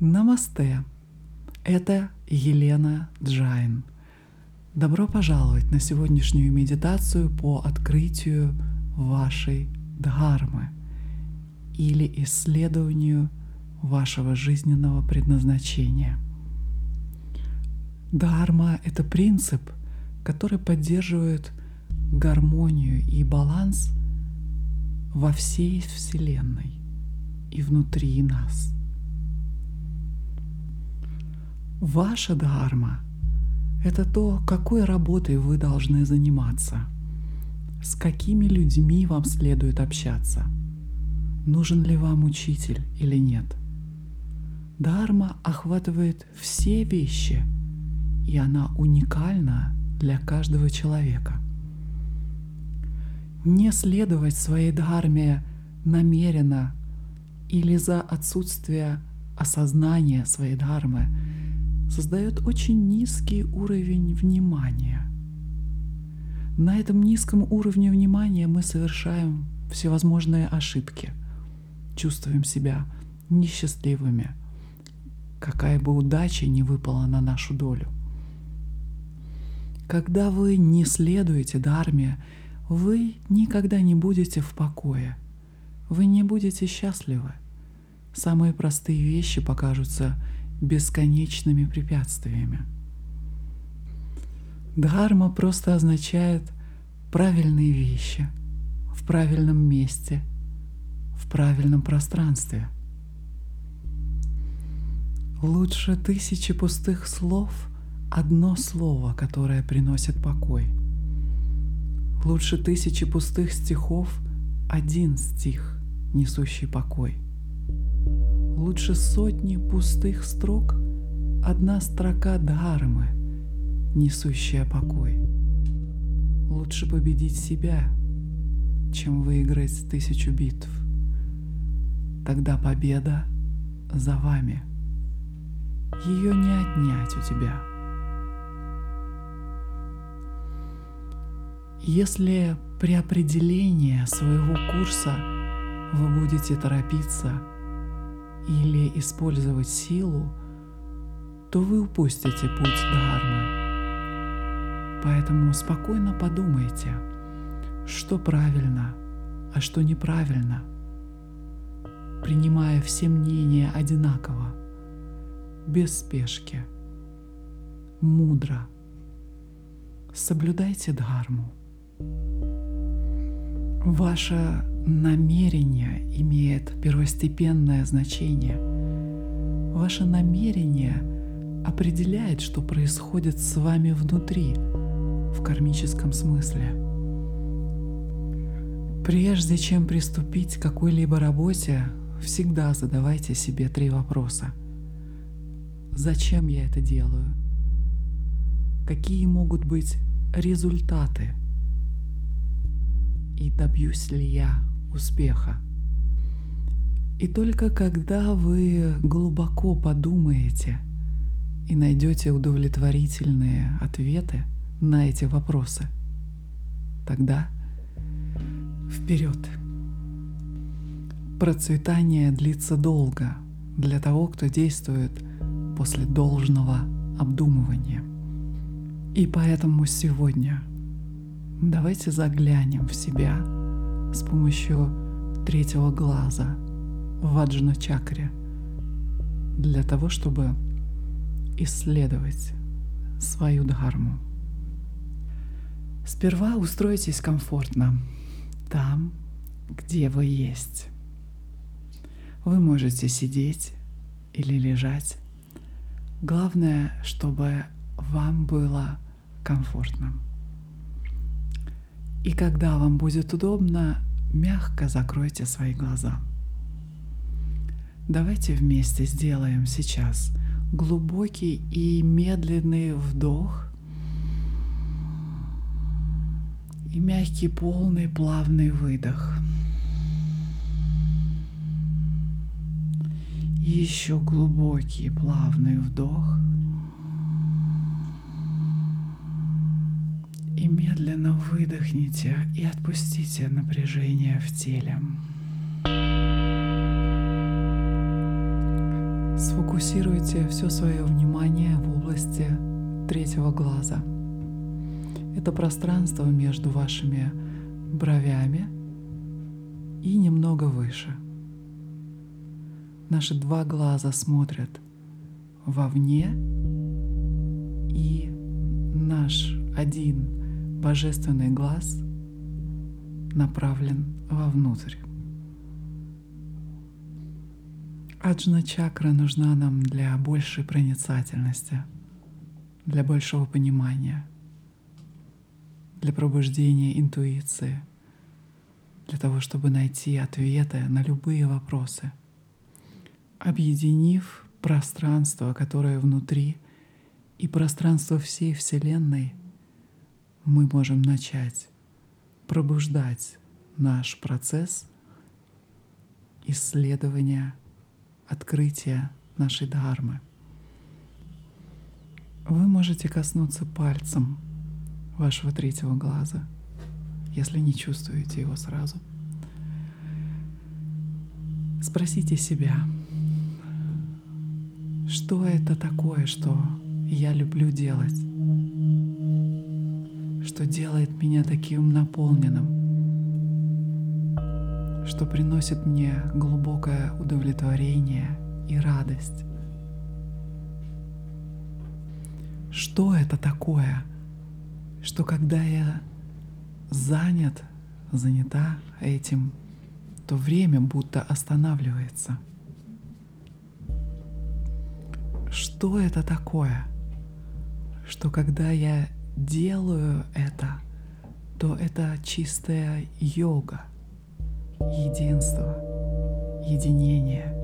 Намасте! Это Елена Джайн. Добро пожаловать на сегодняшнюю медитацию по открытию вашей дхармы или исследованию вашего жизненного предназначения. Дхарма — это принцип, который поддерживает гармонию и баланс во всей Вселенной и внутри нас — Ваша дхарма — это то, какой работой вы должны заниматься, с какими людьми вам следует общаться, нужен ли вам учитель или нет. Дхарма охватывает все вещи, и она уникальна для каждого человека. Не следовать своей дхарме намеренно или за отсутствие осознания своей дхармы — создает очень низкий уровень внимания. На этом низком уровне внимания мы совершаем всевозможные ошибки, чувствуем себя несчастливыми, какая бы удача не выпала на нашу долю. Когда вы не следуете Дharме, вы никогда не будете в покое, вы не будете счастливы. Самые простые вещи покажутся бесконечными препятствиями. Дхарма просто означает правильные вещи в правильном месте, в правильном пространстве. Лучше тысячи пустых слов одно слово, которое приносит покой. Лучше тысячи пустых стихов один стих, несущий покой – Лучше сотни пустых строк, одна строка дхармы, несущая покой. Лучше победить себя, чем выиграть тысячу битв. Тогда победа за вами. Ее не отнять у тебя. Если при определении своего курса вы будете торопиться – или использовать силу, то вы упустите путь Дхармы. Поэтому спокойно подумайте, что правильно, а что неправильно, принимая все мнения одинаково, без спешки, мудро. Соблюдайте Дхарму. Ваше намерение имеет первостепенное значение. Ваше намерение определяет, что происходит с вами внутри, в кармическом смысле. Прежде чем приступить к какой-либо работе, всегда задавайте себе три вопроса. Зачем я это делаю? Какие могут быть результаты – и добьюсь ли я успеха. И только когда вы глубоко подумаете и найдете удовлетворительные ответы на эти вопросы, тогда вперед. Процветание длится долго для того, кто действует после должного обдумывания. И поэтому сегодня – Давайте заглянем в себя с помощью третьего глаза в ваджна чакре для того, чтобы исследовать свою дхарму. Сперва устройтесь комфортно там, где вы есть. Вы можете сидеть или лежать. Главное, чтобы вам было комфортно. И когда вам будет удобно, мягко закройте свои глаза. Давайте вместе сделаем сейчас глубокий и медленный вдох и мягкий, полный, плавный выдох. еще глубокий, плавный вдох – медленно выдохните и отпустите напряжение в теле. Сфокусируйте все свое внимание в области третьего глаза. Это пространство между вашими бровями и немного выше. Наши два глаза смотрят вовне, и наш один божественный глаз направлен вовнутрь. Аджна чакра нужна нам для большей проницательности, для большего понимания, для пробуждения интуиции, для того, чтобы найти ответы на любые вопросы. Объединив пространство, которое внутри, и пространство всей Вселенной, мы можем начать пробуждать наш процесс исследования открытия нашей дхармы. Вы можете коснуться пальцем вашего третьего глаза, если не чувствуете его сразу. Спросите себя, что это такое, что я люблю делать, что делает меня таким наполненным, что приносит мне глубокое удовлетворение и радость. Что это такое, что когда я занят, занята этим, то время будто останавливается. Что это такое, что когда я делаю это, то это чистая йога, единство, единение.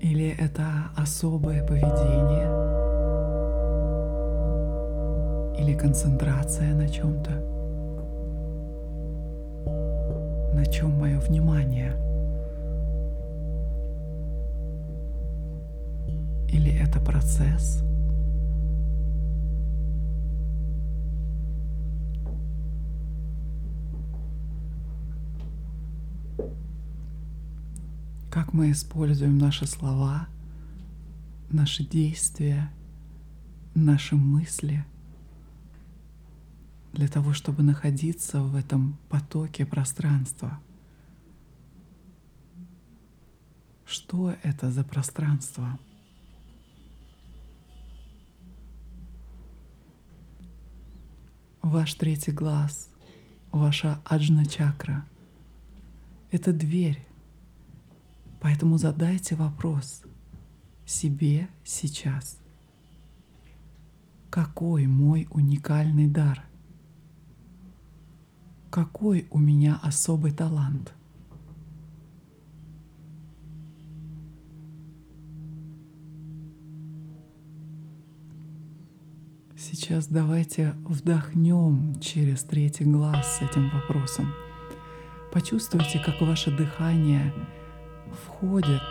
Или это особое поведение, или концентрация на чем-то, на чем мое внимание. Или это процесс – как мы используем наши слова, наши действия, наши мысли для того, чтобы находиться в этом потоке пространства. Что это за пространство? Ваш третий глаз, ваша аджна чакра — это дверь, Поэтому задайте вопрос себе сейчас. Какой мой уникальный дар? Какой у меня особый талант? Сейчас давайте вдохнем через третий глаз с этим вопросом. Почувствуйте, как ваше дыхание входит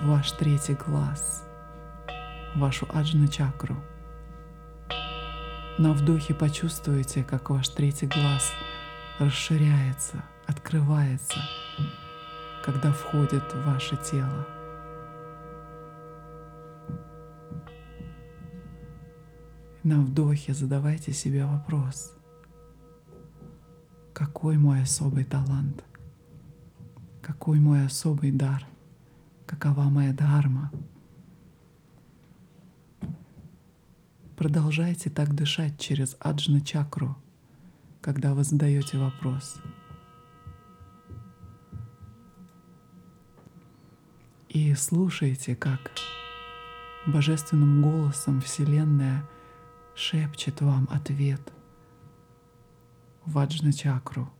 в ваш третий глаз, вашу аджну чакру. На вдохе почувствуйте, как ваш третий глаз расширяется, открывается, когда входит в ваше тело. На вдохе задавайте себе вопрос, какой мой особый талант – какой мой особый дар, какова моя дharma. Продолжайте так дышать через аджна чакру, когда вы задаете вопрос. И слушайте, как божественным голосом Вселенная шепчет вам ответ в аджна чакру –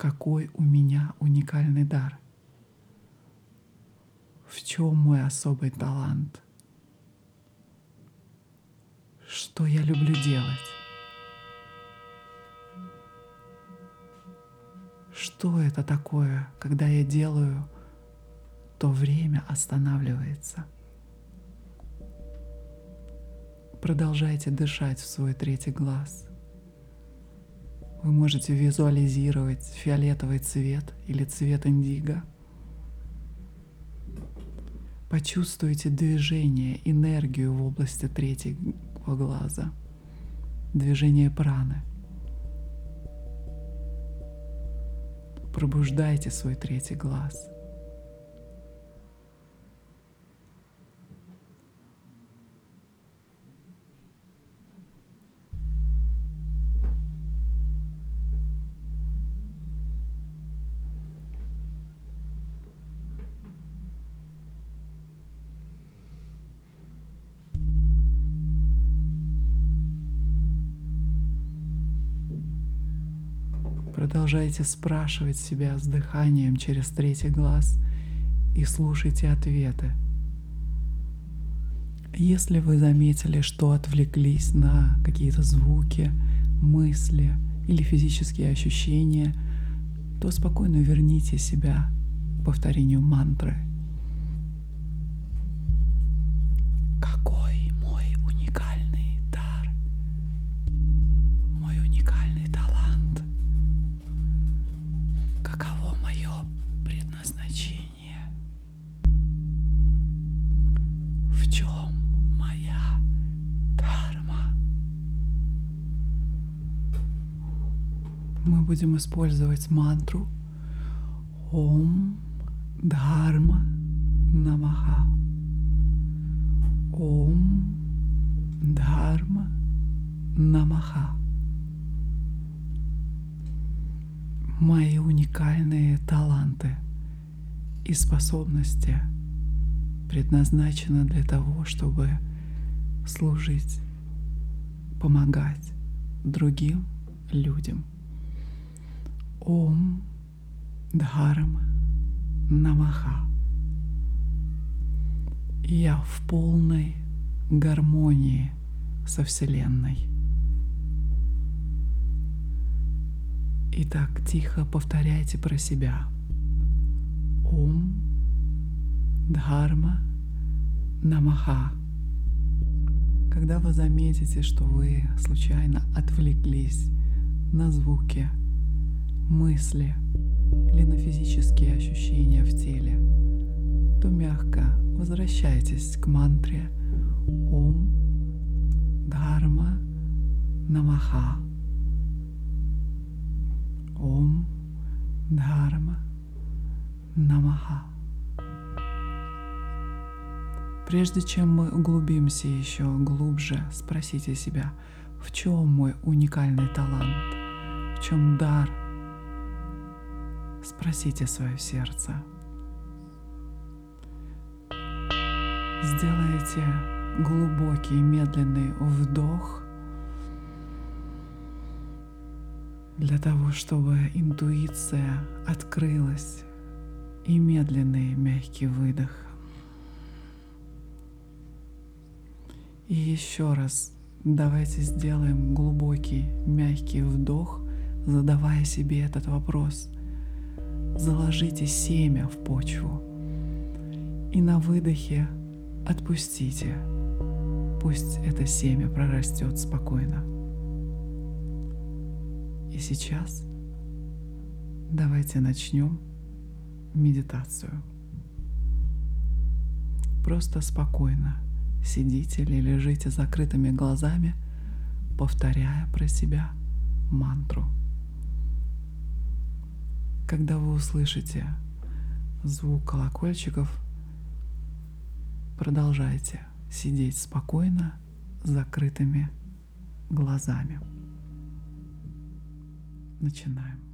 какой у меня уникальный дар, в чем мой особый талант, что я люблю делать, что это такое, когда я делаю, то время останавливается. Продолжайте дышать в свой третий глаз. Вы можете визуализировать фиолетовый цвет или цвет индиго. Почувствуйте движение, энергию в области третьего глаза, движение праны. Пробуждайте свой третий глаз – Продолжайте спрашивать себя с дыханием через третий глаз и слушайте ответы. Если вы заметили, что отвлеклись на какие-то звуки, мысли или физические ощущения, то спокойно верните себя к повторению мантры – будем использовать мантру Ом Дхарма Намаха. Ом Дхарма Намаха. Мои уникальные таланты и способности предназначены для того, чтобы служить, помогать другим людям. Ом Дхарма Намаха. Я в полной гармонии со Вселенной. Итак, тихо повторяйте про себя. Ом Дхарма Намаха. Когда вы заметите, что вы случайно отвлеклись на звуки – мысли или на физические ощущения в теле, то мягко возвращайтесь к мантре Ом Дхарма Намаха. Ом Дхарма Намаха. Прежде чем мы углубимся еще глубже, спросите себя, в чем мой уникальный талант, в чем дар – Спросите свое сердце. Сделайте глубокий медленный вдох для того, чтобы интуиция открылась и медленный мягкий выдох. И еще раз давайте сделаем глубокий мягкий вдох, задавая себе этот вопрос – заложите семя в почву и на выдохе отпустите. Пусть это семя прорастет спокойно. И сейчас давайте начнем медитацию. Просто спокойно сидите или лежите закрытыми глазами, повторяя про себя мантру – когда вы услышите звук колокольчиков, продолжайте сидеть спокойно с закрытыми глазами. Начинаем.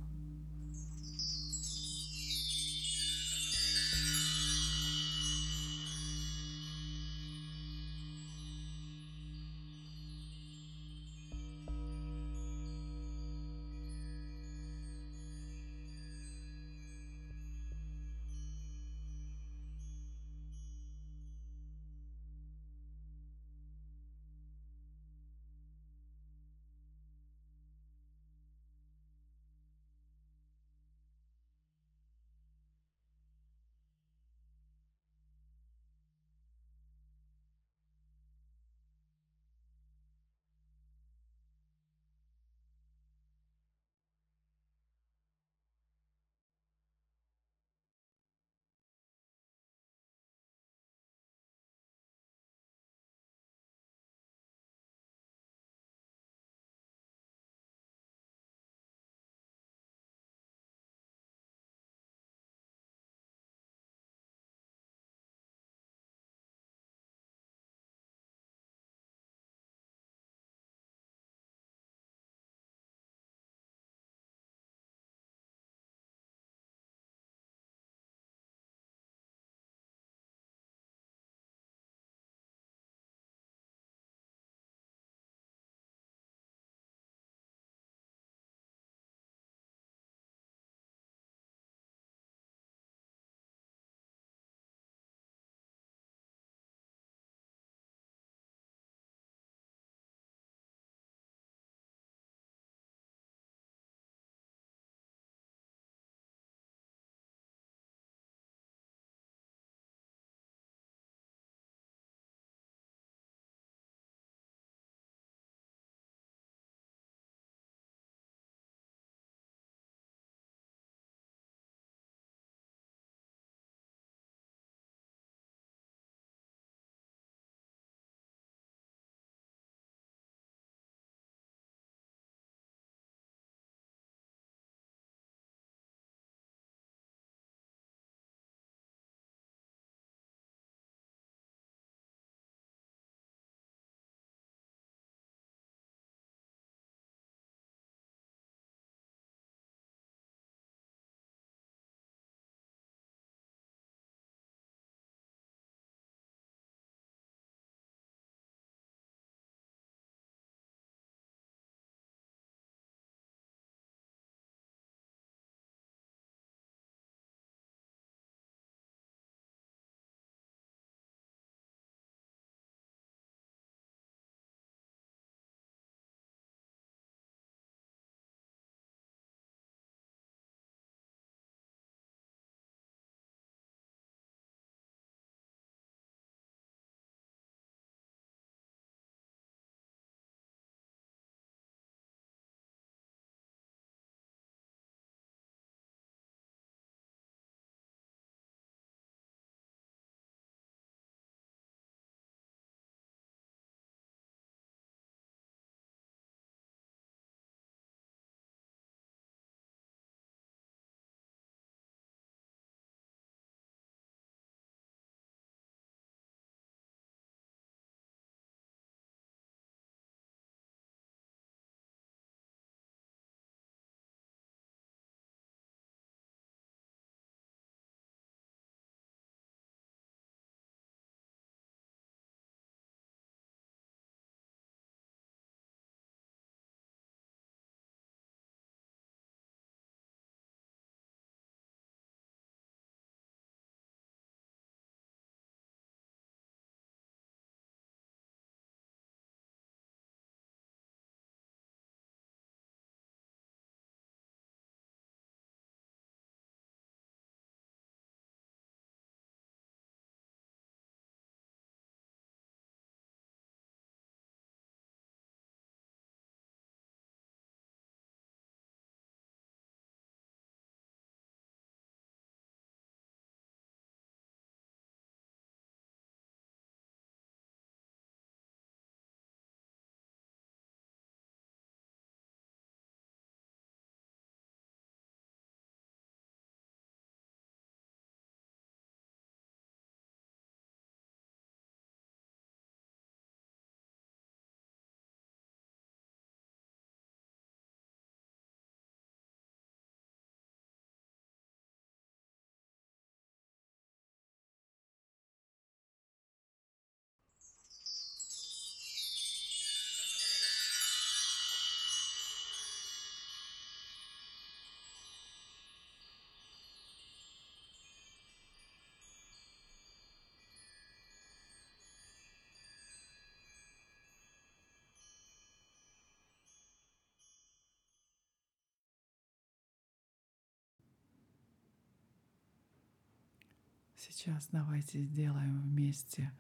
Сейчас давайте сделаем вместе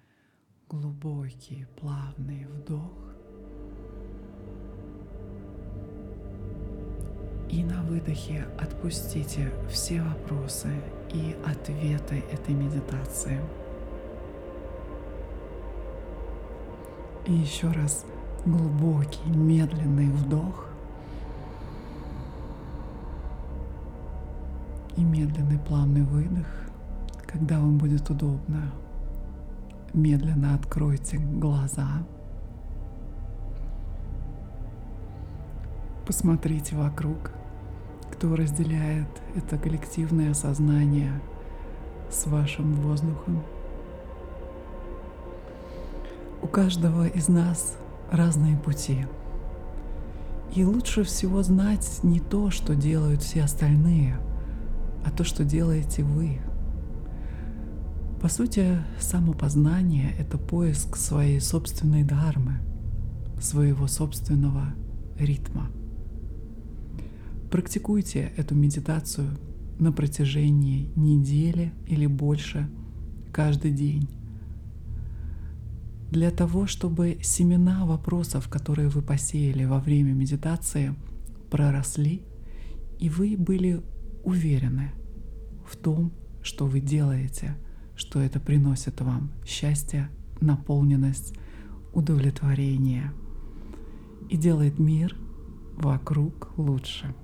глубокий, плавный вдох. И на выдохе отпустите все вопросы и ответы этой медитации. И еще раз глубокий, медленный вдох и медленный плавный выдох, когда вам будет удобно. Медленно откройте глаза. Посмотрите вокруг, кто разделяет это коллективное сознание с вашим воздухом. У каждого из нас разные пути. И лучше всего знать не то, что делают все остальные, а то, что делаете вы. По сути, самопознание — это поиск своей собственной дharмы, своего собственного ритма. Практикуйте эту медитацию на протяжении недели или больше каждый день. Для того, чтобы семена вопросов, которые вы посеяли во время медитации, проросли, и вы были уверены в том, что вы делаете, что это приносит вам счастье, наполненность, удовлетворение и делает мир вокруг лучше.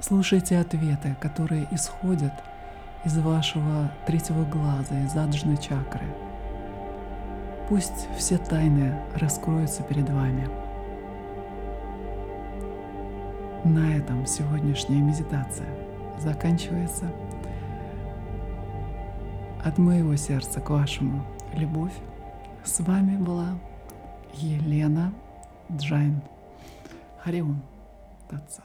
Слушайте ответы, которые исходят из вашего третьего глаза, из аджны чакры. Пусть все тайны раскроются перед вами. На этом сегодняшняя медитация заканчивается. От моего сердца к вашему любовь. С вами была Елена Джайн. Хари Ом Татса.